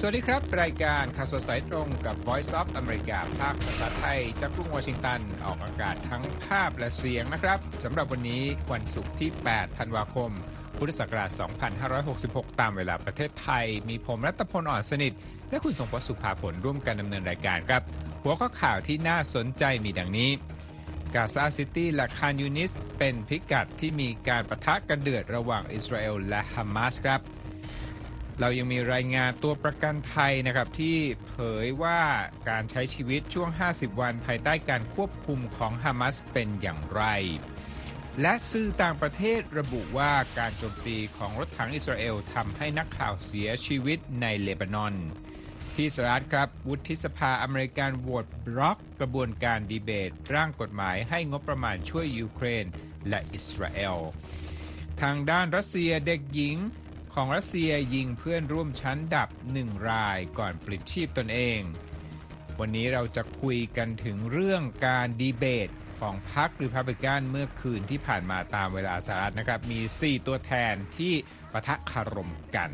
สวัสดีครับ รายการข่าวสดสายตรงกับ Voice of America ภาคภาษาไทยจากกรุงวอชิงตัน ออกอากาศทั้งภาพและเสียงนะครับสำหรับวันนี้วันศุกร์ที่ 8 ธันวาคม พุทธศักราช 2566 ตามเวลาประเทศไทย มีผมรัตพลอ่อนสนิท และคุณทรงพจน์ สุภาผลร่วมกันดำเนินรายการครับ หัวข้อข่าวที่น่าสนใจมีดังนี้กาซาซิตี้และคานยูนิสเป็นพิกัดที่มีการปะทะกันเดือดระหว่างอิสราเอลและฮามาสครับ เรายังมีรายงานตัวประกันไทยนะครับที่เผยว่าการใช้ชีวิตช่วง 50 วันภายใต้การควบคุมของฮามาสเป็นอย่างไร และสื่อต่างประเทศระบุว่าการโจมตีของรถถังอิสราเอลทำให้นักข่าวเสียชีวิตในเลบานอน ที่สหรัฐครับ วุฒิสภาอเมริกันโหวตบล็อกกระบวนการดีเบต ร่างกฎหมายให้งบประมาณช่วยยูเครนและอิสราเอล ทางด้านรัสเซียเด็กหญิง ของรัสเซียยิงเพื่อนร่วมชั้นดับหนึ่งรายก่อนปลิดชีพตนเอง วันนี้เราจะคุยกันถึงเรื่องการดีเบตของพรรครีพับลิกันเมื่อคืนที่ผ่านมาตามเวลาสหรัฐนะครับ มี 4 ตัวแทนที่ประทะคารมกัน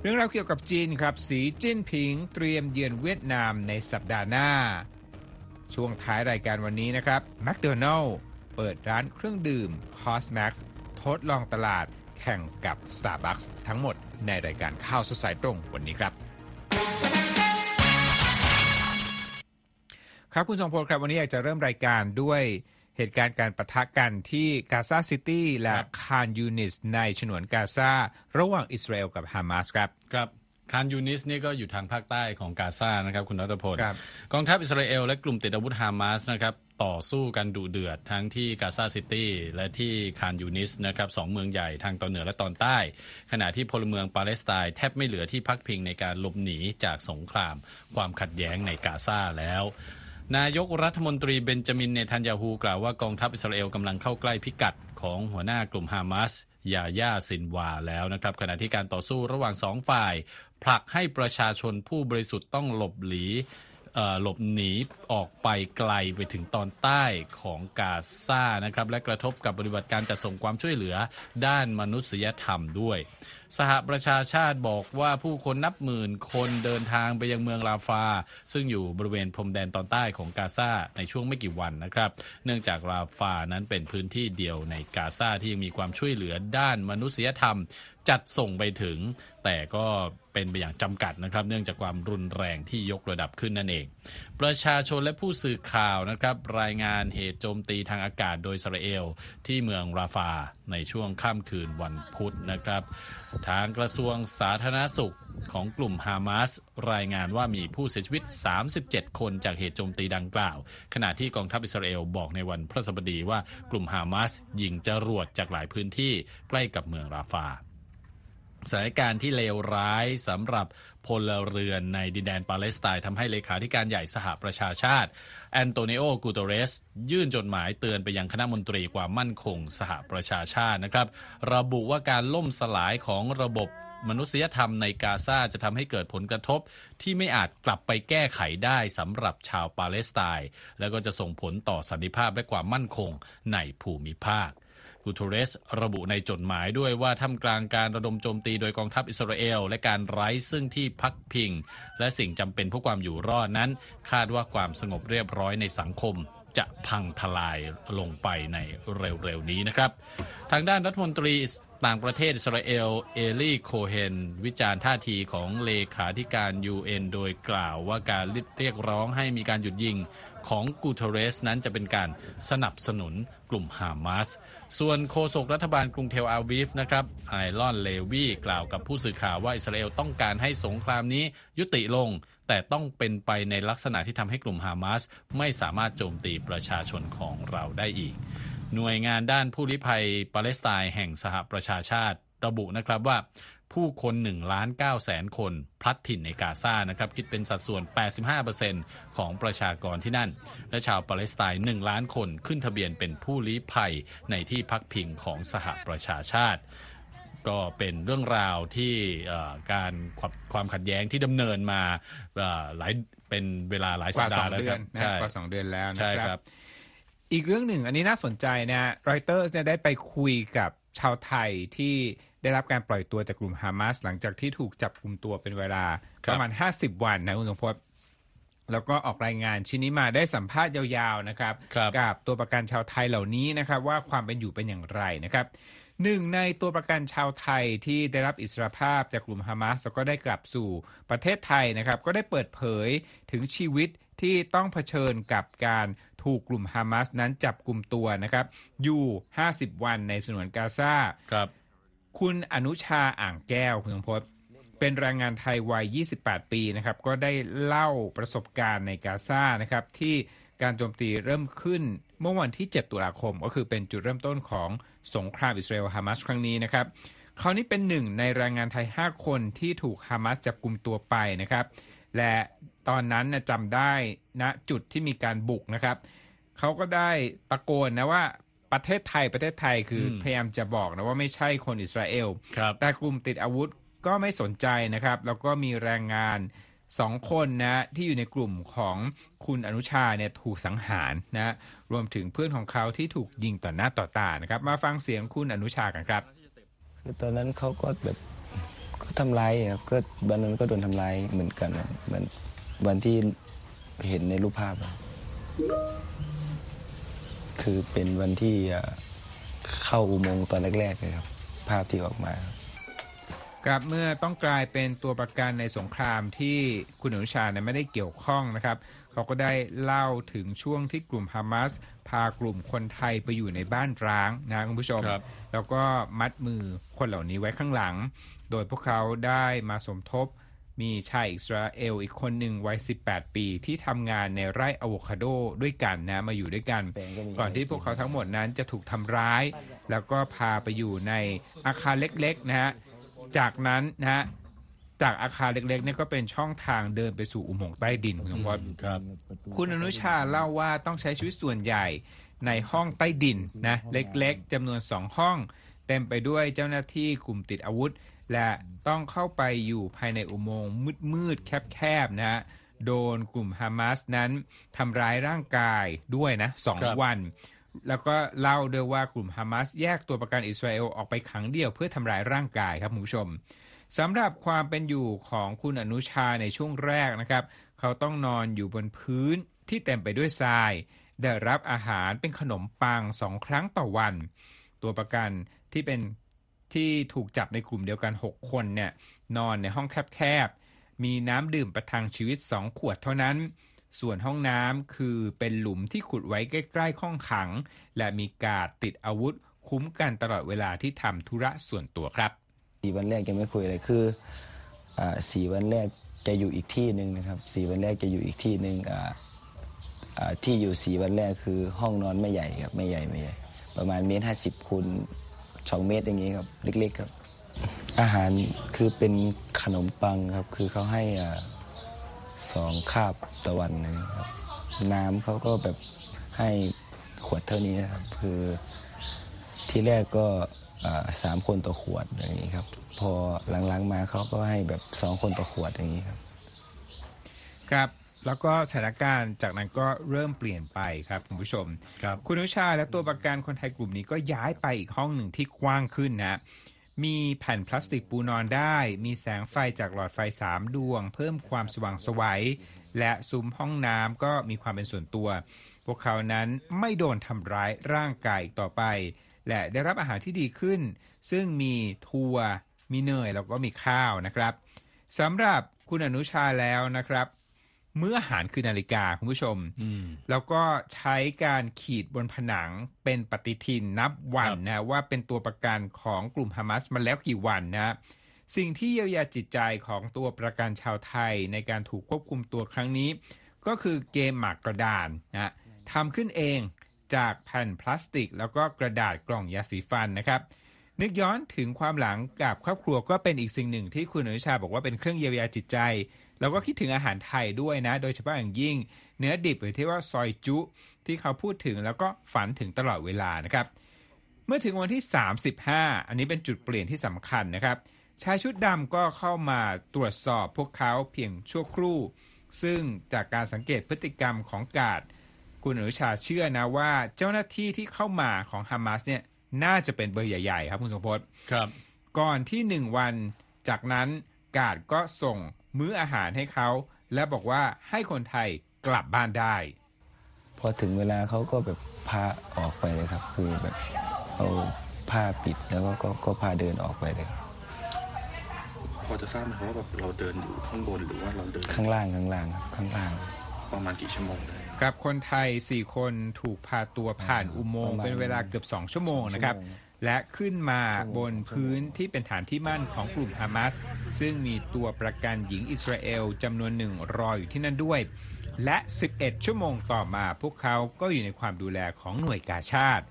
เรื่องราวเกี่ยวกับจีนครับ สีจิ้นผิงเตรียมเยือนเวียดนามในสัปดาห์หน้า ช่วงท้ายรายการวันนี้นะครับแมคโดนัลล์เปิดร้านเครื่องดื่ม CosMc's ทดลองตลาด แข่งกับ Starbucks ทั้งหมดในรายการข่าวสดสายตรงวันนี้ครับครับคุณทรงพจน์ครับ วันนี้อยากจะเริ่มรายการด้วยเหตุการณ์การปะทะกันที่กาซาซิตี้และคานยูนิสในฉนวนกาซาระหว่างอิสราเอลกับฮามาสครับครับ คานยูนิสนี่ก็อยู่ทางภาคใต้ของกาซานะครับคุณรัตพลครับกองทัพอิสราเอลและกลุ่มติดอาวุธฮามาสนะครับต่อสู้กันดุเดือดทั้งที่กาซาซิตี้และที่คานยูนิสนะครับสองเมืองใหญ่ทางตอนเหนือและตอนใต้ ขณะที่พลเมืองปาเลสไตน์แทบไม่เหลือที่พักพิงในการหลบหนีจากสงคราม ความขัดแย้งในกาซาแล้วนายกรัฐมนตรีเบนจามินเนทันยาฮูกล่าวว่ากองทัพอิสราเอลกำลังเข้าใกล้พิกัดของหัวหน้ากลุ่มฮามาสยาห์ยาซินวาร์แล้วนะครับขณะที่การต่อสู้ระหว่างสองฝ่าย ผลักให้ประชาชนผู้บริสุทธิ์ต้องหลบหลีหลบหนีออกไปไกลไปถึงตอนใต้ของกาซานะครับ และกระทบกับปฏิบัติการจัดส่งความช่วยเหลือด้านมนุษยธรรมด้วย สหประชาชาติบอกว่าผู้คนนับหมื่นคนเดินทางไปยังเมืองลาฟา ซึ่งอยู่บริเวณพรมแดนตอนใต้ของกาซาในช่วงไม่กี่วันนะครับ เนื่องจากลาฟานั้นเป็นพื้นที่เดียวในกาซาที่ยังมีความช่วยเหลือด้านมนุษยธรรม จัดส่งไปถึง แต่ก็เป็นไปอย่างจำกัดนะครับ เนื่องจากความรุนแรงที่ยกระดับขึ้นนั่นเอง ประชาชนและผู้สื่อข่าวนะครับ รายงานเหตุโจมตีทางอากาศโดยอิสราเอล ที่เมืองราฟาในช่วงค่ำคืนวันพุธนะครับ ทางกระทรวงสาธารณสุขของกลุ่มฮามาสรายงานว่ามีผู้เสียชีวิต 37 คนจากเหตุโจมตีดังกล่าว ขณะที่กองทัพอิสราเอลบอกในวันพฤหัสบดีว่ากลุ่มฮามาสยิงจรวดจากหลายพื้นที่ใกล้กับเมืองราฟา สถานการณ์ที่เลวร้ายสำหรับพลเรือนในดินแดนปาเลสไตน์ทำให้เลขาธิการใหญ่สหประชาชาติ แอนโตนิโอ กูเตเรส ยื่นจดหมายเตือนไปยังคณะมนตรีความมั่นคงสหประชาชาตินะครับ ระบุว่าการล่มสลายของระบบมนุษยธรรมในกาซาจะทำให้เกิดผลกระทบ ที่ไม่อาจกลับไปแก้ไขได้สำหรับชาวปาเลสไตน์แล้วก็จะส่งผลต่อสันติภาพและความมั่นคงในภูมิภาค กูเทเรสระบุในจดหมายด้วยว่าท่ามกลางการระดมโจมตีโดยกองทัพอิสราเอล และการไร้ซึ่งที่พักพิง และสิ่งจำเป็นเพื่อความอยู่รอดนั้น คาดว่าความสงบเรียบร้อยในสังคมจะพังทลายลงไปในเร็วๆนี้นะครับ ทางด้านรัฐมนตรีต่างประเทศอิสราเอล เอลี่โคเฮน วิจารณ์ท่าทีของเลขาธิการ UN โดยกล่าวว่าการเรียกร้องให้มีการหยุดยิง ของกูเทเรสนั้นจะเป็นการสนับสนุนกลุ่มฮามาส ส่วนโฆษกรัฐบาลกรุงเทลอาวีฟนะครับไอลอนเลวีกล่าวกับผู้สื่อข่าวว่าอิสราเอลต้องการให้สงครามนี้ยุติลง แต่ต้องเป็นไปในลักษณะที่ทำให้กลุ่มฮามาสไม่สามารถโจมตีประชาชนของเราได้อีก หน่วยงานด้านผู้ลี้ภัยปาเลสไตน์แห่งสหประชาชาติระบุนะครับว่า ผู้คน1ล้าน9แสนคนพลัดถิ่นในกาซานะครับคิดเป็นสัดส่วน 85%ของประชากรที่นั่น และชาวปาเลสไตน์1ล้านคนขึ้นทะเบียนเป็นผู้ลี้ภัยในที่พักพิงของสหประชาชาติ ก็เป็นเรื่องราวที่เอ่อการความความขัดแย้งที่ดำเนินมาเอ่อหลายเป็นเวลาหลายกสัปว่าสดาองห์แล้วเดืคอรันบนะใช่กว่าสองเดือนแล้วนะใช่คครัรับบอีกเรื่องหนึ่งอันนี้น่าสนใจนะรอยเตอร์เนี่ยได้ไปคุยกับชาวไทยที่ ได้รับการปล่อยตัวจากกลุ่มฮามาสหลังจากที่ถูกจับกลุ่มตัวเป็นเวลาประมาณ 50 วันนะคุณสมพศแล้วก็ออกรายงานชิ้นนี้มาได้สัมภาษณ์ยาวๆนะครับครับกับตัวประกันชาวไทยเหล่านี้นะครับว่าความเป็นอยู่เป็นอย่างไรนะครับหนึ่งในตัวประกันชาวไทยที่ได้รับอิสรภาพจากกลุ่มฮามาสแล้วก็ได้กลับสู่ประเทศไทยนะครับ ก็ได้เปิดเผยถึงชีวิตที่ต้องเผชิญกับการถูกกลุ่มฮามาสนั้นจับกลุ่มตัวนะครับ อยู่ 50 วันในสนวนกาซาครับ คุณอนุชาอ่างแก้วคุณสมพศเป็นแรงงานไทยวัย 28 ปีนะครับ ก็ได้เล่าประสบการณ์ในกาซานะครับ ที่การโจมตีเริ่มขึ้นเมื่อวันที่ 7 ตุลาคม ก็คือเป็นจุดเริ่มต้นของสงครามอิสราเอลฮามาสครั้งนี้นะครับเขานี่เป็นหนึ่งในแรงงานไทย 5 คนที่ถูกฮามาสจับกลุ่มตัวไปนะครับ และตอนนั้นนะจำได้ณจุดที่มีการบุกนะครับเขาก็ได้ตะโกนนะว่า ประเทศไทยประเทศไทยคืออมพยายามจะบอกนะว่าไม่ใช่คนอิสราเอลครับแต่กลุ่มติดอาวุธก็ไม่สนใจนะครับ แล้วก็มีแรงงานสองคนนะที่อยู่ในกลุ่มของคุณอนุชาเนี่ยถูกสังหารนะรวมถึงเพื่อนของเขาที่ถูกยิงต่อหน้าต่อตานะครับ มาฟังเสียงคุณอนุชากันครับคือตอนนั้นเขาก็แบบก็ทำร้ายครับก็วันนั้นก็โดนทำร้ายเหมือนกันครับเหมือนวันที่เห็นในรูปภาพอะ คือเป็นวันที่อ่าเข้าอุโมงค์ตอนแรกๆเลยครับ ภาพที่ออกมาครับครับเมื่อต้องกลายเป็นตัวประกันในสงครามที่คุณอนุชาเนี่ยไม่ได้เกี่ยวข้องนะครับ เขาก็ได้เล่าถึงช่วงที่กลุ่มฮามาสพากลุ่มคนไทยไปอยู่ในบ้านร้างนะคุณผู้ชมครับแล้วก็มัดมือคนเหล่านี้ไว้ข้างหลัง โดยพวกเขาได้มาสมทบ มีชายอิสราเอลอีกคนหนึ่งวัย 18 ปี ที่ทำงานในไร่อะโวคาโดด้วยกันนะมาอยู่ด้วยกันแปลงก็มีก่อนที่พวกเขาทั้งหมดนั้นจะถูกทำร้าย แล้วก็พาไปอยู่ในอาคารเล็กๆนะฮะจากนั้นนะฮะจากอาคารเล็กๆเนี่ยก็เป็นช่องทางเดินไปสู่อุโมงค์ใต้ดินคุณสมพศครับ คุณอนุชาเล่าว่าต้องใช้ชีวิตส่วนใหญ่ในห้องใต้ดินนะเล็กๆจำนวนสองห้อง เต็มไปด้วยเจ้าหน้าที่กลุ่มติดอาวุธ และต้องเข้าไปอยู่ภายในอุโมงค์มืดๆแคบๆนะฮะโดนกลุ่มฮามาสนั้นทำร้ายร่างกายด้วยนะสองครับวัน แล้วก็เล่าด้วยว่ากลุ่มฮามาสแยกตัวประกันอิสราเอลออกไปขังเดี่ยวเพื่อทำร้ายร่างกายครับคุณผู้ชมสำหรับความเป็นอยู่ของคุณอนุชาในช่วงแรกนะครับ เขาต้องนอนอยู่บนพื้นที่เต็มไปด้วยทราย ได้รับอาหารเป็นขนมปังสองครั้งต่อวัน ตัวประกันที่เป็น ที่ถูกจับในกลุ่มเดียวกัน 6 คนเนี่ยนอนในห้องแคบๆ มีน้ำดื่มประทังชีวิต 2 ขวดเท่านั้น ส่วนห้องน้ำคือเป็นหลุมที่ขุดไว้ใกล้ๆห้องขัง และมีกาดติดอาวุธ คุ้มกันตลอดเวลาที่ทำธุระส่วนตัวครับสี่วันแรกจะไม่คุยอะไรคืออ่าสี่วันแรกจะอยู่อีกที่หนึ่งนะครับสี่วันแรกจะอยู่อีกที่หนึ่งอ่าอ่าที่อยู่สี่วันแรกคือห้องนอนไม่ใหญ่ครับไม่ใหญ่ไม่ใหญ่ ประมาณเมตรห้าสิบคูณ สองเมตรอย่างนี้ครับ เล็กๆครับ อาหารคือเป็นขนมปังครับ คือเขาให้อ่าสองคาบต่อวันนะครับ น้ำเขาก็แบบให้ขวดเท่านี้นะครับ คือที่แรกก็อ่าสามคนต่อขวดอย่างนี้ครับ พอหลังๆมาเขาก็ให้แบบสองคนต่อขวดอย่างนี้ครับ ครับ แล้วก็สถานการณ์จากนั้นก็เริ่มเปลี่ยนไปครับคุณผู้ชมครับคุณอนุชาและตัวประกันคนไทยกลุ่มนี้ก็ย้ายไปอีกห้องหนึ่งที่กว้างขึ้นนะมีแผ่นพลาสติกปูนอนได้ มีแสงไฟจากหลอดไฟสามดวง เพิ่มความสว่างไสวัย และซุ้มห้องน้ำก็มีความเป็นส่วนตัว พวกเขานั้นไม่โดนทำร้ายร่างกายอีกต่อไป และได้รับอาหารที่ดีขึ้น ซึ่งมีถั่วมีเนยแล้วก็มีข้าวนะครับสำหรับคุณอนุชาแล้วนะครับ เมื่อหารคือนาฬิกาคุณผู้ชมอืมแล้วก็ใช้การขีดบนผนังเป็นปฏิทินนับวันครับนะว่าเป็นตัวประกันของกลุ่มฮามาสมาแล้วกี่วันนะสิ่งที่เยียวยาจิตใจของตัวประกันชาวไทยในการถูกควบคุมตัวครั้งนี้ ก็คือเกมหมากกระดานนะทำขึ้นเองจากแผ่นพลาสติก แล้วก็กระดาษกล่องยาสีฟันนะครับนึกย้อนถึงความหลังกับครอบครัวก็เป็นอีกสิ่งหนึ่งที่คุณอนุชาบอกว่าเป็นเครื่องเยียวยาจิตใจ แล้วก็คิดถึงอาหารไทยด้วยนะ โดยเฉพาะอย่างยิ่ง เนื้อดิบหรือที่ว่าซอยจุ ที่เขาพูดถึงแล้วก็ฝันถึงตลอดเวลานะครับ เมื่อถึงวันที่ 35 อันนี้เป็นจุดเปลี่ยนที่สำคัญนะครับ ชายชุดดำก็เข้ามาตรวจสอบพวกเขาเพียงชั่วครู่ ซึ่งจากการสังเกตพฤติกรรมของกาดคุณอนุชาเชื่อนะว่าเจ้าหน้าที่ที่เข้ามาของฮามาสเนี่ยน่าจะเป็นเบอร์ใหญ่ ๆ ครับคุณสมพศครับ ก่อนที่หนึ่งวันจากนั้นกาดก็ส่ง มื้ออาหารให้เขา และบอกว่าให้คนไทยกลับบ้านได้ พอถึงเวลาเขาก็แบบพาออกไปเลยครับ คือแบบเอาผ้าปิดแล้วก็ก็ก็พาเดินออกไปเลยครับพอจะทราบไหมครับว่าแบบเราเดินอยู่ข้างบนหรือว่าเราเดินข้างล่างข้างล่างครับข้างล่าง ประมาณกี่ชั่วโมงได้ครับคนไทย 4 คนถูกพาตัวผ่านอุโมงค์ประมาณเป็นเวลาเกือบ 2 ชั่วโมงนะครับสองชั่วโมง และขึ้นมาชั่วโมงบนพื้นที่เป็นฐานที่มั่นของกลุ่มฮามาสซึ่งมีตัวประกันหญิงอิสราเอลจำนวนหนึ่งรออยู่ที่นั่นด้วย และ 11 ชั่วโมงต่อมาพวกเขาก็อยู่ในความดูแลของหน่วยกาชาติ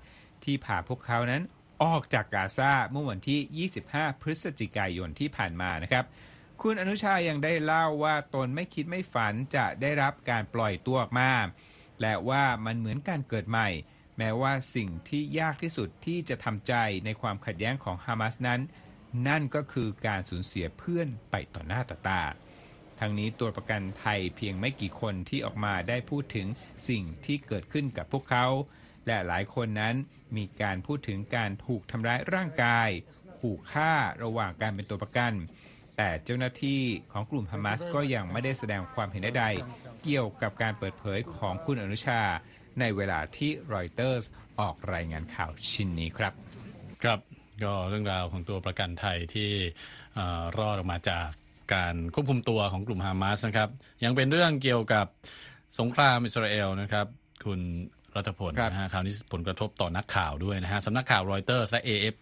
ที่พาพวกเขานั้นออกจากกาซาเมื่อวันที่ 25 พฤศจิกายนที่ผ่านมานะครับ คุณอนุชายังได้เล่าว่าตนไม่คิดไม่ฝันจะได้รับการปล่อยตัวออกมาและว่ามันเหมือนการเกิดใหม่ แม้ว่าสิ่งที่ยากที่สุดที่จะทำใจในความขัดแย้งของฮามาสนั้น นั่นก็คือการสูญเสียเพื่อนไปต่อหน้าต่อตาทั้งนี้ตัวประกันไทยเพียงไม่กี่คนที่ออกมาได้พูดถึงสิ่งที่เกิดขึ้นกับพวกเขา และหลายคนนั้นมีการพูดถึงการถูกทำร้ายร่างกาย ขู่ฆ่าระหว่างการเป็นตัวประกัน แต่เจ้าหน้าที่ของกลุ่มฮามาสก็ยังไม่ได้แสดงความเห็นใดๆเกี่ยวกับการเปิดเผยของคุณอนุชา ในเวลาที่รอยเตอร์สออกรายงานข่าวชิ้นนี้ครับ ครับก็เรื่องราวของตัวประกันไทยที่เอ่อรอดออกมาจากการควบคุมตัวของกลุ่มฮามาสนะครับ ยังเป็นเรื่องเกี่ยวกับสงครามอิสราเอลนะครับ คุณรัฐพลครับนะฮะคราวนี้ผลกระทบต่อนักข่าวด้วยนะฮะสำนักข่าวรอยเตอร์และ AFP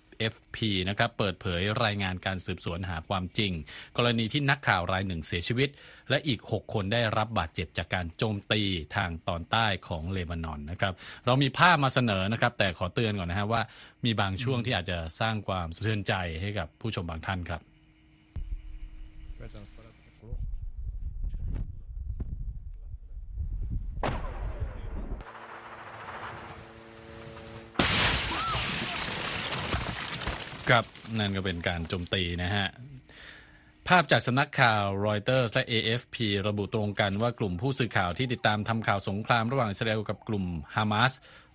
นะครับเปิดเผยรายงานการสืบสวนหาความจริง กรณีที่นักข่าวรายหนึ่งเสียชีวิต และอีก 6 คนได้รับบาดเจ็บจากการโจมตีทางตอนใต้ของเลบานอนนะครับเรามีภาพมาเสนอนะครับแต่ขอเตือนก่อนนะฮะว่ามีบางช่วงที่อาจจะสร้างความสะเทือนใจให้กับผู้ชมบางท่านครับ ครับนั่นก็เป็นการโจมตีนะฮะภาพจากสำนักข่าวรอยเตอร์และ AFP ระบุตรงกันว่ากลุ่มผู้สื่อข่าวที่ติดตามทำข่าวสงครามระหว่างอิสราเอลกับกลุ่มฮามาส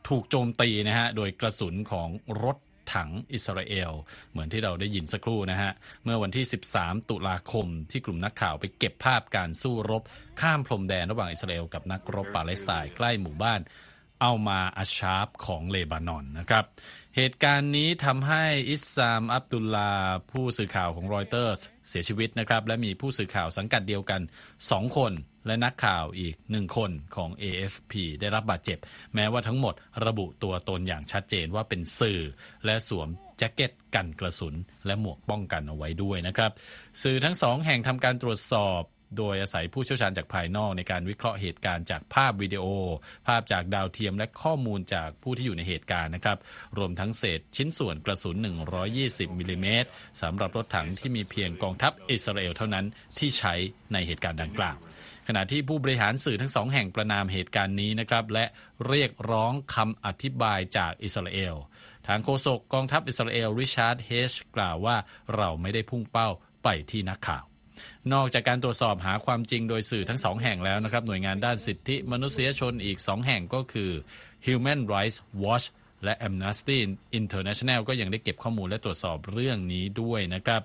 ถูกโจมตีนะฮะโดยกระสุนของรถถังอิสราเอล เหมือนที่เราได้ยินสักครู่นะฮะ เมื่อวันที่ 13 ตุลาคมที่กลุ่มนักข่าวไปเก็บภาพการสู้รบ ข้ามพรมแดนระหว่างอิสราเอลกับนักรบปาเลสไตน์ใกล้หมู่บ้าน เอามาอาชาบของเลบานอนนะครับ เหตุการณ์นี้ทำให้อิสซาม อับดุลลาผู้สื่อข่าวของรอยเตอร์สเสียชีวิตนะครับ และมีผู้สื่อข่าวสังกัดเดียวกัน 2 คน และนักข่าวอีก 1 คนของ AFP ได้รับบาดเจ็บ แม้ว่าทั้งหมดระบุตัวตนอย่างชัดเจนว่าเป็นสื่อ และสวมแจ็คเก็ตกันกระสุน และหมวกป้องกันเอาไว้ด้วยนะครับ สื่อทั้งสองแห่งทำการตรวจสอบ โดยอาศัยผู้เชี่ยวชาญจากภายนอกในการวิเคราะห์เหตุการณ์จากภาพวิดีโอ ภาพจากดาวเทียมและข้อมูลจากผู้ที่อยู่ในเหตุการณ์นะครับ รวมทั้งเศษชิ้นส่วนกระสุน 120 มิลลิเมตรสำหรับรถถังที่มีเพียงกองทัพอิสราเอลเท่านั้นที่ใช้ในเหตุการณ์ดังกล่าวขณะที่ผู้บริหารสื่อทั้งสองแห่งประนามเหตุการณ์นี้นะครับและเรียกร้องคำอธิบายจากอิสราเอล ทางโฆษกกองทัพอิสราเอล ริชาร์ดเฮชกล่าวว่าเราไม่ได้พุ่งเป้าไปที่นักข่าว นอกจากการตรวจสอบหาความจริงโดยสื่อทั้งสองแห่งแล้วนะครับ หน่วยงานด้านสิทธิมนุษยชนอีกสองแห่งก็คือ Human Rights Watch และ Amnesty International ก็ยังได้เก็บข้อมูลและตรวจสอบเรื่องนี้ด้วยนะครับ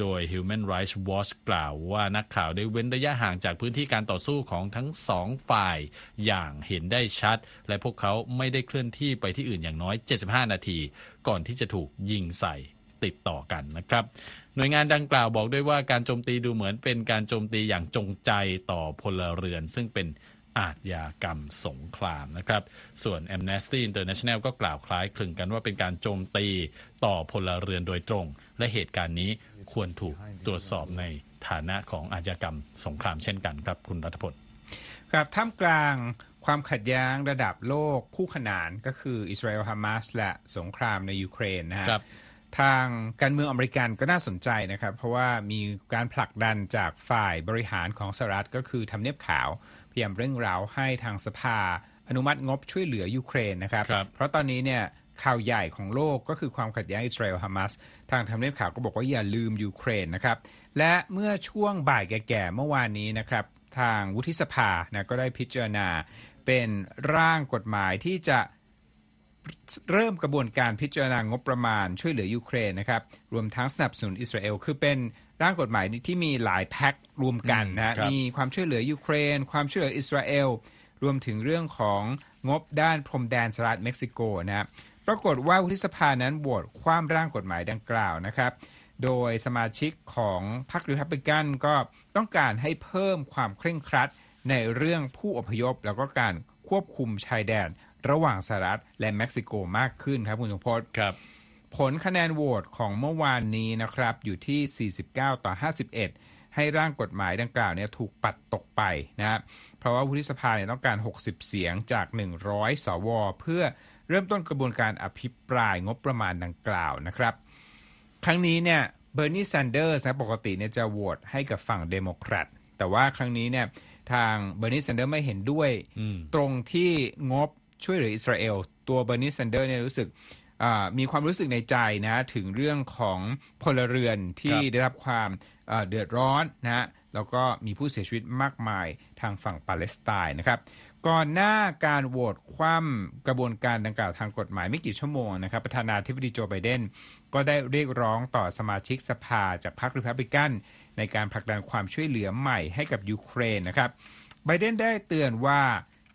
โดย Human Rights Watch กล่าวว่านักข่าวได้เว้นระยะห่างจากพื้นที่การต่อสู้ของทั้งสองฝ่ายอย่างเห็นได้ชัด และพวกเขาไม่ได้เคลื่อนที่ไปที่อื่นอย่างน้อย 75 นาที ก่อนที่จะถูกยิงใส่ติดต่อกันนะครับ หน่วยงานดังกล่าวบอกด้วยว่าการโจมตีดูเหมือนเป็นการโจมตีอย่างจงใจต่อพลเรือน ซึ่งเป็นอาทยากรรมสงครามนะครับ ส่วน Amnesty International ก็กล่าวคล้ายคลึงกันว่าเป็นการโจมตีต่อพลเรือนโดยตรง และเหตุการณ์นี้ควรถูกตรวจสอบในฐานะของอาชญากรรมสงครามเช่นกันครับ คุณรัฐพลครับท่ามกลางความขัดแย้งระดับโลกคู่ขนานก็คืออิสราเอลฮามาสและสงครามในยูเครนนะฮะครับ ทางการเมืองอเมริกันก็น่าสนใจนะครับ เพราะว่ามีการผลักดันจากฝ่ายบริหารของสหรัฐก็คือทำเนียบขาว พยายามเร่งเร้าให้ทางสภา อนุมัติงบช่วยเหลือยูเครนนะครับครับเพราะตอนนี้เนี่ยข่าวใหญ่ของโลกก็คือความขัดแย้งอิสราเอลฮามาสทางทำเนียบขาวก็บอกว่าอย่าลืมยูเครนนะครับ และเมื่อช่วงบ่ายแก่ๆเมื่อวานนี้นะครับ ทางวุฒิสภานะก็ได้พิจารณาเป็นร่างกฎหมายที่จะ เริ่มกระบวนการพิจารณางบประมาณช่วยเหลือยูเครนนะครับ รวมทั้งสนับสนุนอิสราเอลคือเป็นร่างกฎหมายที่มีหลายแพ็ครวมกันนะครับมีความช่วยเหลือยูเครน ความช่วยเหลืออิสราเอลรวมถึงเรื่องของงบด้านพรมแดนสหรัฐเม็กซิโกนะครับปรากฏว่าวุฒิสภานั้นโหวตคว่ำร่างกฎหมายดังกล่าวนะครับ โดยสมาชิกของพรรครีพับลิกันก็ต้องการให้เพิ่มความเคร่งครัดในเรื่องผู้อพยพ แล้วก็การควบคุมชายแดน ระหว่างสหรัฐและเม็กซิโกมากขึ้นครับคุณทรงพจน์ครับ ผลคะแนนโหวตของเมื่อวานนี้นะครับ อยู่ที่ 49 ต่อ 51 ให้ร่างกฎหมายดังกล่าวเนี่ยถูกปัดตกไปนะครับเพราะว่าวุฒิสภาเนี่ยต้องการ 60 เสียงจาก 100 สว เพื่อเริ่มต้นกระบวนการอภิปรายงบประมาณดังกล่าวนะครับ ครั้งนี้เนี่ยเบอร์นีแซนเดอร์สนะปกติเนี่ยจะโหวตให้กับฝั่งเดโมแครตแต่ว่าครั้งนี้เนี่ยทางเบอร์นีแซนเดอร์ไม่เห็นด้วยอืมตรงที่งบ ช่วยเหลืออิสราเอล ตัวเบอร์นีแซนเดอร์เนี่ยรู้สึกอ่ามีความรู้สึกในใจนะถึงเรื่องของพลเรือนที่ครับได้รับความเอ่อเดือดร้อนนะแล้วก็มีผู้เสียชีวิตมากมายทางฝั่งปาเลสไตน์นะครับ ก่อนหน้าการโหวตคว่ำกระบวนการดังกล่าวทางกฎหมายไม่กี่ชั่วโมงนะครับ ประธานาธิบดีโจไบเดนก็ได้เรียกร้องต่อสมาชิกสภาจากพรรครีพับลิกัน ในการผลักดันความช่วยเหลือใหม่ให้กับยูเครนนะครับไบเดนได้เตือนว่า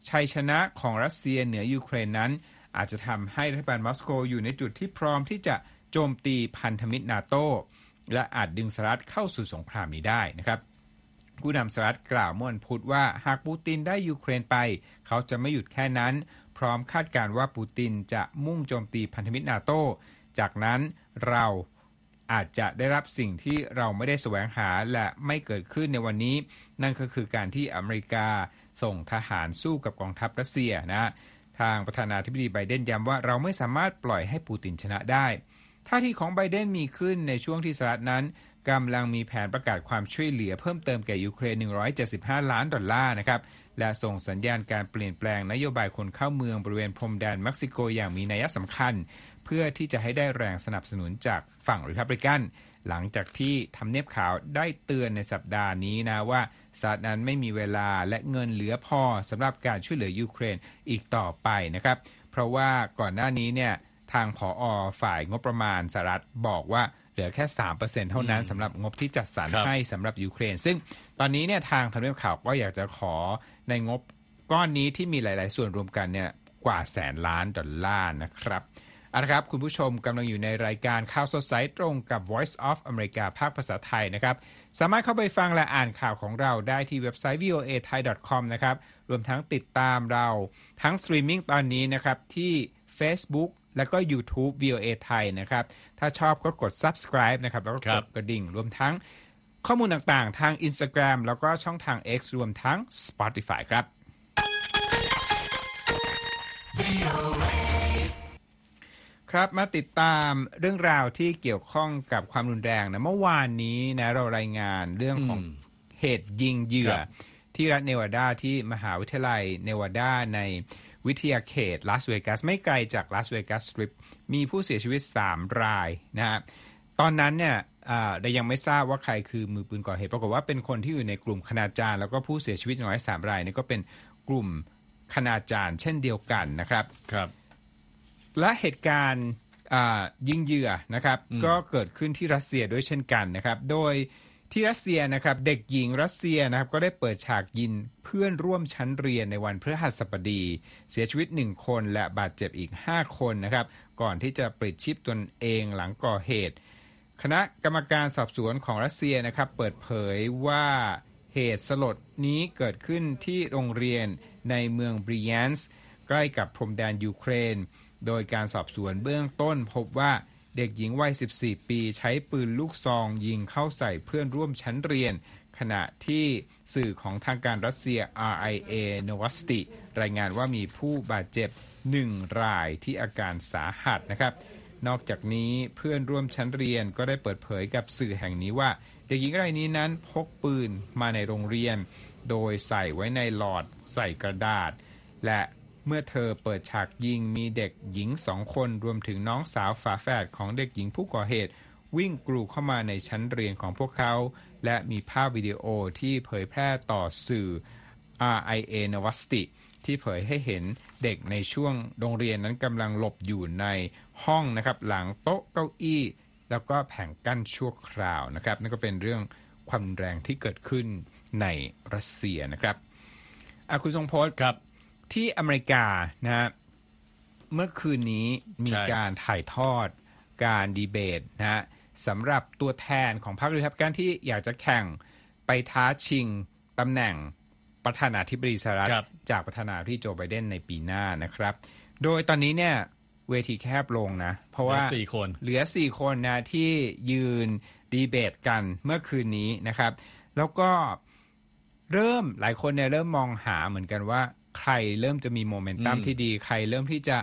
ชัยชนะของรัสเซียเหนือยูเครนนั้น อาจจะทำให้รัฐบาลมอสโกอยู่ในจุดที่พร้อมที่จะโจมตีพันธมิตรนาโตและอาจดึงสหรัฐเข้าสู่สงครามนี้ได้นะครับผู้นำสหรัฐกล่าวเมื่อวันพุธว่าหากปูตินได้ยูเครนไป เขาจะไม่หยุดแค่นั้น พร้อมคาดการณ์ว่าปูตินจะมุ่งโจมตีพันธมิตรนาโต จากนั้นเรา อาจจะได้รับสิ่งที่เราไม่ได้แสวงหาและไม่เกิดขึ้นในวันนี้ นั่นก็คือการที่อเมริกาส่งทหารสู้กับกองทัพรัสเซียนะทางประธานาธิบดีไบเดนย้ำว่าเราไม่สามารถปล่อยให้ปูตินชนะได้ท่าทีของไบเดนมีขึ้นในช่วงที่สหรัฐนั้นกำลังมีแผนประกาศความช่วยเหลือเพิ่มเติมแก่ยูเครน 175 ล้านดอลลาร์นะครับ และส่งสัญญาณการเปลี่ยนแปลงนโยบายคนเข้าเมืองบริเวณพรมแดนเม็กซิโกอย่างมีนัยสำคัญ เพื่อที่จะให้ได้แรงสนับสนุนจากฝั่งริพับลิกันหลังจากที่ทำเนียบขาวได้เตือนในสัปดาห์นี้นะว่าสหรัฐนั้นไม่มีเวลาและเงินเหลือพอสำหรับการช่วยเหลือยูเครนอีกต่อไปนะครับ เพราะว่าก่อนหน้านี้เนี่ยทางผออฝ่ายงบประมาณสหรัฐบอกว่าเหลือแค่3%เท่านั้นสำหรับงบที่จัดสรรครับให้สำหรับยูเครน ซึ่งตอนนี้เนี่ยทางทำเนียบข่าวก็อยากจะขอในงบก้อนนี้ที่มีหลาย ๆ ส่วนรวมกันเนี่ยกว่าแสนล้านดอลลาร์นะครับ เอาละครับ คุณผู้ชมกำลังอยู่ในรายการข่าวสดสายตรงกับ Voice of America ภาคภาษาไทยนะครับ สามารถเข้าไปฟังและอ่านข่าวของเราได้ที่เว็บไซต์ voa thai com นะครับ รวมทั้งติดตามเราทั้งสตรีมมิ่งตอนนี้นะครับที่ Facebook แล้วก็ YouTube VOA ไทยนะครับ ถ้าชอบก็กด subscribe นะครับ แล้วก็ครับกดกระดิ่ง รวมทั้งข้อมูลต่างๆ ทาง Instagram แล้วก็ช่องทาง X รวมทั้ง Spotify ครับ ครับมาติดตามเรื่องราวที่เกี่ยวข้องกับความรุนแรงนะเมื่อวานนี้นะเรารายงานเรื่องของอืมเหตุยิงเหยื่อครับที่รัฐเนวาดาที่มหาวิทยาลัยเนวาดาในวิทยาเขตลาสเวกัสไม่ไกลจากลาสเวกัสสตริปมีผู้เสียชีวิต 3 รายนะฮะตอนนั้นเนี่ยอ่าเรายังไม่ทราบว่าใครคือมือปืนก่อเหตุปรากฏว่าเป็นคนที่อยู่ในกลุ่มคณาจารย์แล้วก็ผู้เสียชีวิตอย่างน้อยสามรายนี่ก็เป็นกลุ่มคณาจารย์เช่นเดียวกันนะครับครับ และเหตุการณ์อ่ายิงเหยื่อนะครับอืมก็เกิดขึ้นที่รัสเซียด้วยเช่นกันนะครับ โดยที่รัสเซียนะครับเด็กหญิงรัสเซียนะครับก็ได้เปิดฉากยิงเพื่อนร่วมชั้นเรียนในวันพฤหัสบดี เสียชีวิต 1 คนและบาดเจ็บอีก 5 คนนะครับ ก่อนที่จะปลิดชีพตนเองหลังก่อเหตุ คณะกรรมการสอบสวนของรัสเซียนะครับ เปิดเผยว่าเหตุสลดนี้เกิดขึ้นที่โรงเรียนในเมืองบริแยนส์ใกล้กับพรมแดนยูเครน โดยการสอบสวนเบื้องต้นพบว่าเด็กหญิงวัย 14 ปีใช้ปืนลูกซองยิงเข้าใส่เพื่อนร่วมชั้นเรียน ขณะที่สื่อของทางการรัสเซีย RIA Novosti รายงานว่ามีผู้บาดเจ็บหนึ่งรายที่อาการสาหัสนะครับ นอกจากนี้เพื่อนร่วมชั้นเรียนก็ได้เปิดเผยกับสื่อแห่งนี้ว่า เด็กหญิงรายนี้นั้นพกปืนมาในโรงเรียน โดยใส่ไว้ในหลอดใส่กระดาษ และ เมื่อเธอเปิดฉากยิงมีเด็กหญิงสองคนรวมถึงน้องสาวฝาแฝดของเด็กหญิงผู้ก่อเหตุ วิ่งกรูเข้ามาในชั้นเรียนของพวกเขา และมีภาพวิดีโอที่เผยแพร่ต่อสื่อ RIA Novosti ที่เผยให้เห็นเด็กในช่วงโรงเรียนนั้นกำลังหลบอยู่ในห้องนะครับหลังโต๊ะเก้าอี้ แล้วก็แผงกั้นชั่วคราวนะครับนั่นก็เป็นเรื่องความแรงที่เกิดขึ้นในรัสเซียนะครับอะคุณทรงพจน์ครับ ที่อเมริกานะฮะเมื่อคืนนี้มีใช่การถ่ายทอดการดีเบตนะฮะสำหรับตัวแทนของพรรครีพับลิกันที่อยากจะแข่งไปท้าชิงตำแหน่งประธานาธิบดีสหรัฐครับจากประธานาธิบดีโจไบเดนในปีหน้านะครับ โดยตอนนี้เนี่ยเวทีแคบลงนะ เพราะว่าเหลือสี่คน เหลือ4คนนะที่ยืนดีเบตกันเมื่อคืนนี้นะครับ แล้วก็เริ่มหลายคนเนี่ยเริ่มมองหาเหมือนกันว่า ใครเริ่มจะมีโมเมนตัมอืมที่ดีใครเริ่มที่จะ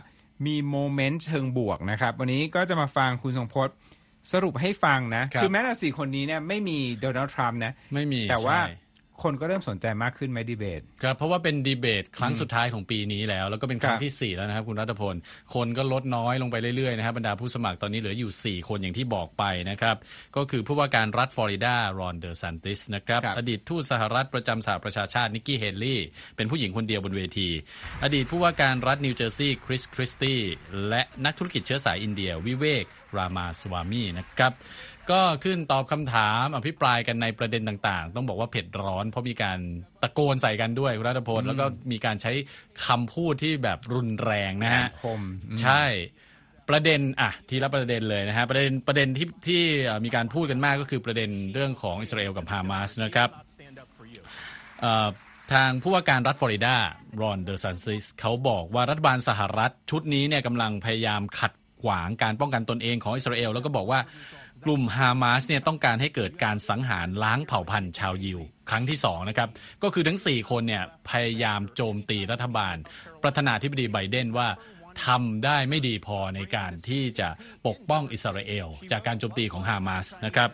มีโมเมนต์เชิงบวกนะครับ วันนี้ก็จะมาฟังคุณทรงพจน์สรุปให้ฟังนะครับอแม้แต่สี่คนนี้เนี่ยไม่มีโดนัลด์ทรัมป์นะ ไม่มีแต่ว่าใช่ คนก็เริ่มสนใจมากขึ้นไหมดีเบตครับเพราะว่าเป็นดีเบตครั้งสุดท้ายของปีนี้แล้ว แล้วก็เป็นครั้งครับที่ 4 แล้วนะครับคุณรัตพล คนก็ลดน้อยลงไปเรื่อยๆนะครับบรรดาผู้สมัครตอนนี้เหลืออยู่ 4 คนอย่างที่บอกไปนะครับ ก็คือผู้ว่าการรัฐฟลอริดารอนเดอร์ซันติสนะครับครับอดีตทูตสหรัฐประจำสหประชาชาตินิกกี้เฮลลี่เป็นผู้หญิงคนเดียวบนเวที อดีตผู้ว่าการรัฐนิวเจอร์ซีย์คริสคริสตี้และนักธุรกิจเชื้อสายอินเดียวิเวกรามาสวามีนะครับ ก็ขึ้นตอบคำถามอภิปรายกันในประเด็นต่างๆ ต้องบอกว่าเผ็ดร้อนเพราะมีการตะโกนใส่กันด้วยคุณรัตพลแล้วก็มีการใช้คำพูดที่แบบรุนแรงนะฮะครับอืมใช่ประเด็นอะทีละประเด็นเลยนะฮะประเด็นประเด็นที่ที่เอ่อมีการพูดกันมากก็คือประเด็นเรื่องของอิสราเอลกับฮามาสนะครับเอ่อทางผู้ว่าการรัฐฟลอริดารอนเดอร์ซันซิสเขาบอกว่ารัฐบาลสหรัฐชุดนี้เนี่ยกำลังพยายามขัดขวางการป้องกันตนเองของอิสราเอลแล้วก็บอกว่า กลุ่มฮามาสเนี่ยต้องการให้เกิดการสังหารล้างเผ่าพันธุ์ชาวยิว ครั้งที่สองนะครับก็คือทั้ง 4 คนเนี่ยพยายามโจมตีรัฐบาล ประธานาธิบดีไบเดนว่าทำได้ไม่ดีพอในการที่จะปกป้องอิสราเอล จากการโจมตีของฮามาสนะครับ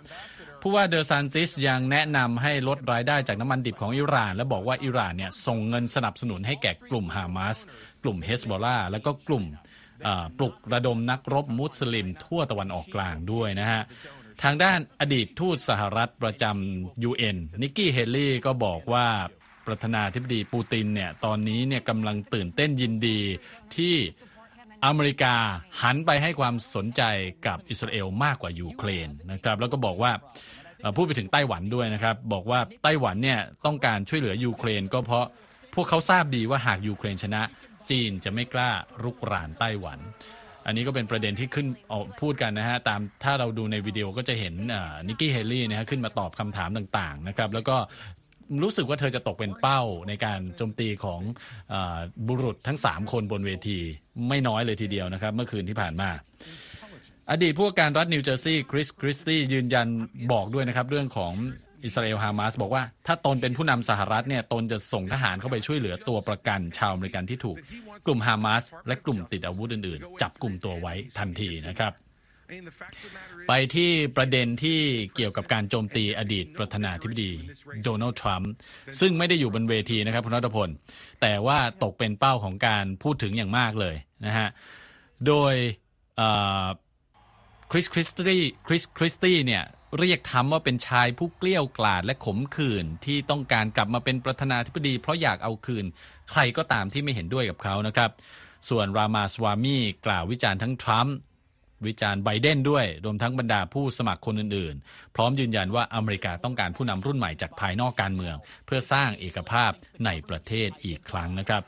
ผู้ว่าเดอซานติสยังแนะนำให้ลดรายได้จากน้ำมันดิบของอิหร่าน และบอกว่าอิหร่านเนี่ยส่งเงินสนับสนุนให้แก่กลุ่มฮามาสกลุ่มเฮสบอลาและก็กลุ่ม ปลุกระดมนักรบมุสลิมทั่วตะวันออกกลางด้วยนะฮะทางด้านอดีตทูตสหรัฐประจำ UN นิกกี้เฮลลี่ก็บอกว่าประธานาธิบดีปูตินเนี่ยตอนนี้เนี่ยกำลังตื่นเต้นยินดีที่อเมริกาหันไปให้ความสนใจกับอิสราเอลมากกว่ายูเครนนะครับแล้วก็บอกว่าพูดไปถึงไต้หวันด้วยนะครับ บอกว่าไต้หวันเนี่ยต้องการช่วยเหลือยูเครนก็เพราะพวกเขาทราบดีว่าหากยูเครนชนะ จีนจะไม่กล้ารุกรานไต้หวัน อันนี้ก็เป็นประเด็นที่ขึ้นมาพูดกันนะฮะตามถ้าเราดูในวิดีโอก็จะเห็นนิกกี้เฮลลี่นะฮะขึ้นมาตอบคำถามต่างๆนะครับแล้วก็รู้สึกว่าเธอจะตกเป็นเป้าในการโจมตีของอบุรุษทั้ง 3 คนบนเวที ไม่น้อยเลยทีเดียวนะครับ เมื่อคืนที่ผ่านมา อดีตผู้ว่าการรัฐนิวเจอร์ซีย์คริสคริสตี้ยืนยันบอกด้วยนะครับ เรื่องของ อิสราเอลฮามาสบอกว่าถ้าตนเป็นผู้นำสหรัฐเนี่ยตนจะส่งทหารเข้าไปช่วยเหลือตัวประกันชาวอเมริกันที่ถูก กลุ่มฮามาสและกลุ่มติดอาวุธอื่นๆ จับกลุ่มตัวไว้ทันทีนะครับ ไปที่ประเด็นที่เกี่ยวกับการโจมตีอดีตประธานาธิบดีโดนัลด์ทรัมป์ซึ่งไม่ได้อยู่บนเวทีนะครับคุณรัตพล แต่ว่าตกเป็นเป้าของการพูดถึงอย่างมากเลยนะฮะโดยคริสคริสตี้คริสคริสตี้เนี่ย เรียกทำว่าเป็นชายผู้เกลี้ยวกล่อดและขมขื่นที่ต้องการกลับมาเป็นประธานาธิบดี เพราะอยากเอาคืน ใครก็ตามที่ไม่เห็นด้วยกับเขานะครับ ส่วนรามาสวามีกล่าววิจารณ์ทั้งทรัมป์วิจารณ์ไบเดนด้วย รวมทั้งบรรดาผู้สมัครคนอื่นๆ พร้อมยืนยันว่าอเมริกาต้องการผู้นำรุ่นใหม่จากภายนอกการเมือง เพื่อสร้างเอกภาพในประเทศอีกครั้งนะครับ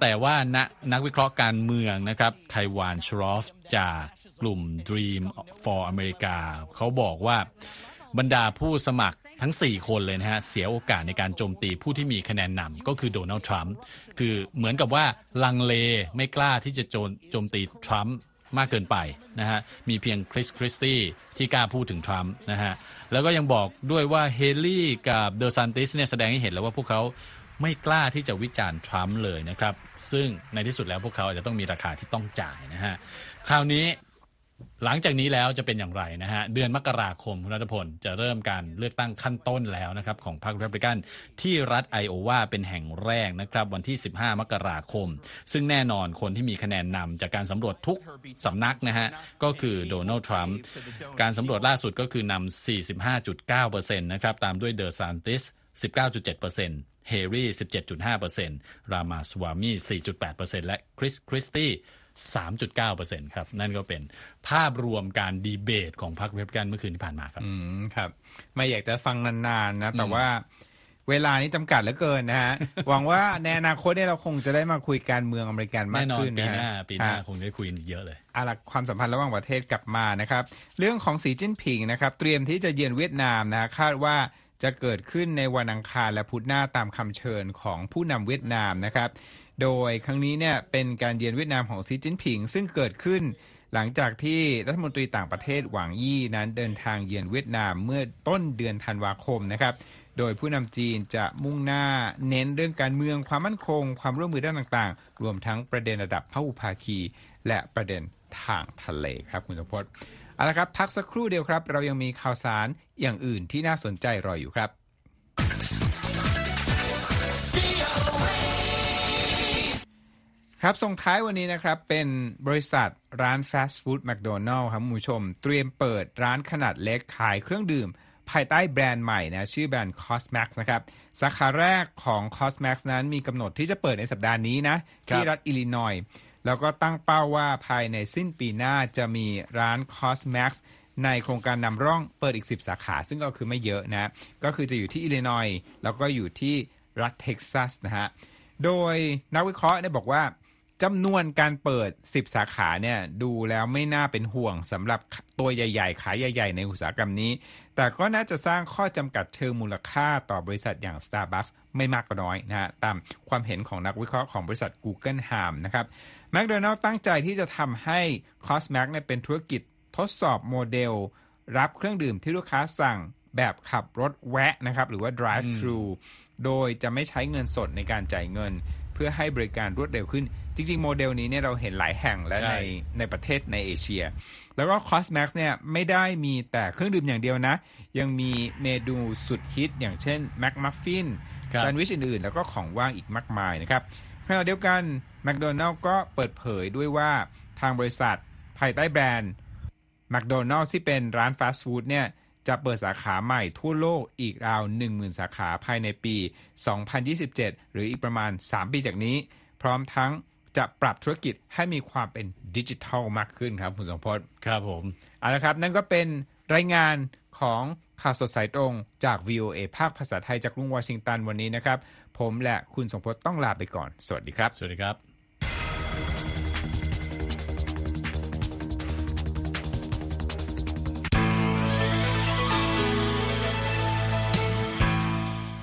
แต่ว่านักนักวิเคราะห์การเมืองนะครับไทวานชรอฟจาก กลุ่ม Dream for America เขาบอกว่าบรรดาผู้สมัครทั้ง 4 คนเลยนะฮะ เสียโอกาสในการโจมตีผู้ที่มีคะแนนนำก็คือโดนัลด์ทรัมป์คือเหมือนกับว่าลังเลไม่กล้าที่จะโจมโจมตีทรัมป์มากเกินไปนะฮะ มีเพียงคริสคริสตี้ที่กล้าพูดถึงทรัมป์นะฮะ แล้วก็ยังบอกด้วยว่าเฮลี่กับเดอซันติสเนี่ยแสดงให้เห็นแล้วว่าพวกเขาไม่กล้าที่จะวิจารณ์ทรัมป์เลยนะครับ ซึ่งในที่สุดแล้วพวกเขาอาจจะต้องมีราคาที่ต้องจ่ายนะฮะ คราวนี้ หลังจากนี้แล้วจะเป็นอย่างไรนะฮะ เดือนมกราคมคุณรัตพล จะเริ่มการเลือกตั้งขั้นต้นแล้วนะครับ ของพรรครีพับลิกันที่รัฐไอโอวาเป็นแห่งแรกนะครับ วันที่ 15 มกราคม ซึ่งแน่นอนคนที่มีคะแนนนำจากการสำรวจทุกสำนักนะฮะ ก็คือโดนัลด์ทรัมป์การสำรวจล่าสุดก็คือนำ45.9%นะครับ ตามด้วยเดอซานติส 19.7%เฮเฮรี่ 17.5%รามาสวามี 4.8%และคริสคริสตี้ 3.9%ครับ นั่นก็เป็นภาพรวมการดีเบตของพรรคเรปกันเมื่อคืนที่ผ่านมาครับ อืมครับ ไม่อยากจะฟังนานๆนะ แต่ว่าเวลานี้จำกัดเหลือเกินนะฮะ หวังว่าในอนาคตเนี่ยเราคงจะได้มาคุยการเมืองอเมริกันมากแน่นอนขึ้นปีนะหน้าฮะปีหน้าฮะคงได้คุยกันเยอะเลยอาลักความสัมพันธ์ระหว่างประเทศกลับมานะครับ เรื่องของสีจิ้นผิงนะครับ เตรียมที่จะเยือนเวียดนามนะคาดว่าจะเกิดขึ้นในวันอังคารและพุธหน้าตามคำเชิญของผู้นำเวียดนามนะครับ โดยครั้งนี้เนี่ยเป็นการเยือนเวียดนามของสีจิ้นผิง ซึ่งเกิดขึ้นหลังจากที่รัฐมนตรีต่างประเทศหวังยี่นั้นเดินทางเยือนเวียดนามเมื่อต้นเดือนธันวาคมนะครับ โดยผู้นำจีนจะมุ่งหน้าเน้นเรื่องการเมืองความมั่นคง ความร่วมมือด้านต่างๆ รวมทั้งประเด็นระดับพหุภาคี และประเด็นทางทะเลครับคุณสมพศเอาละครับ พักสักครู่เดียวครับ เรายังมีข่าวสารอย่างอื่นที่น่าสนใจรออยู่ครับ ครับ ส่งท้ายวันนี้นะครับ เป็นบริษัทร้านฟาสต์ฟู้ดแมคโดนัลล์ครับคุณผู้ชม เตรียมเปิดร้านขนาดเล็กขายเครื่องดื่ม ภายใต้แบรนด์ใหม่นะชื่อแบรนด์ Cosmax นะครับ สาขาแรกของ Cosmax นั้นมีกำหนดที่จะเปิดในสัปดาห์นี้นะ ที่รัฐอิลลินอยส์แล้วก็ตั้งเป้าว่าภายในสิ้นปีหน้าจะมีร้าน Cosmax ในโครงการนำร่องเปิดอีก 10 สาขา ซึ่งก็คือไม่เยอะนะ ก็คือจะอยู่ที่อิลลินอยส์แล้วก็อยู่ที่รัฐเท็กซัสนะฮะโดยนักวิเคราะห์เนี่ยบอกว่า จำนวนการเปิด 10 สาขาเนี่ยดูแล้วไม่น่าเป็นห่วงสำหรับตัวใหญ่ๆ ขายใหญ่ ๆ ในอุตสาหกรรมนี้ แต่ก็น่าจะสร้างข้อจำกัดเชิงมูลค่าต่อบริษัทอย่าง Starbucks ไม่มากก็น้อยนะฮะตามความเห็นของนักวิเคราะห์ของบริษัท Google h a m นะครับ McDonald ตั้งใจที่จะทำให้ Cosmax เนี่ยเป็นธุรกิจทดสอบโมเดล รับเครื่องดื่มที่ลูกค้าสั่งแบบขับรถแวะนะครับหรือว่า drive thru โดยจะไม่ใช้เงินสดในการจ่ายเงินเพื่อให้บริการรวดเร็วขึ้น จริง ๆ โมเดลนี้เนี่ยเราเห็นหลายแห่งและใช่ในในประเทศในเอเชีย แล้วก็ Cosmax เนี่ยไม่ได้มีแต่เครื่องดื่มอย่างเดียวนะ ยังมีเมนูสุดฮิต อย่างเช่น Mac Muffin ครับแซนด์วิชอื่นๆ แล้วก็ของว่างอีกมากมายนะครับขณะเดียวกัน McDonald ก็เปิดเผยด้วยว่าทางบริษัทภายใต้แบรนด์แมคโดนัลล์ที่เป็นร้านฟาสต์ฟู้ดเนี่ย จะเปิดสาขาใหม่ทั่วโลกอีกราว 10,000 สาขาภายในปี 2027 หรืออีกประมาณ 3 ปีจากนี้ พร้อมทั้งจะปรับธุรกิจให้มีความเป็นดิจิทัลมากขึ้นครับคุณสมพศครับผมเอาละครับ นั่นก็เป็นรายงานของข่าวสดสายตรงจาก VOA ภาคภาษาไทยจากกรุงวอชิงตันวันนี้นะครับ ผมและคุณสมพศต้องลาไปก่อน สวัสดีครับ สวัสดีครับ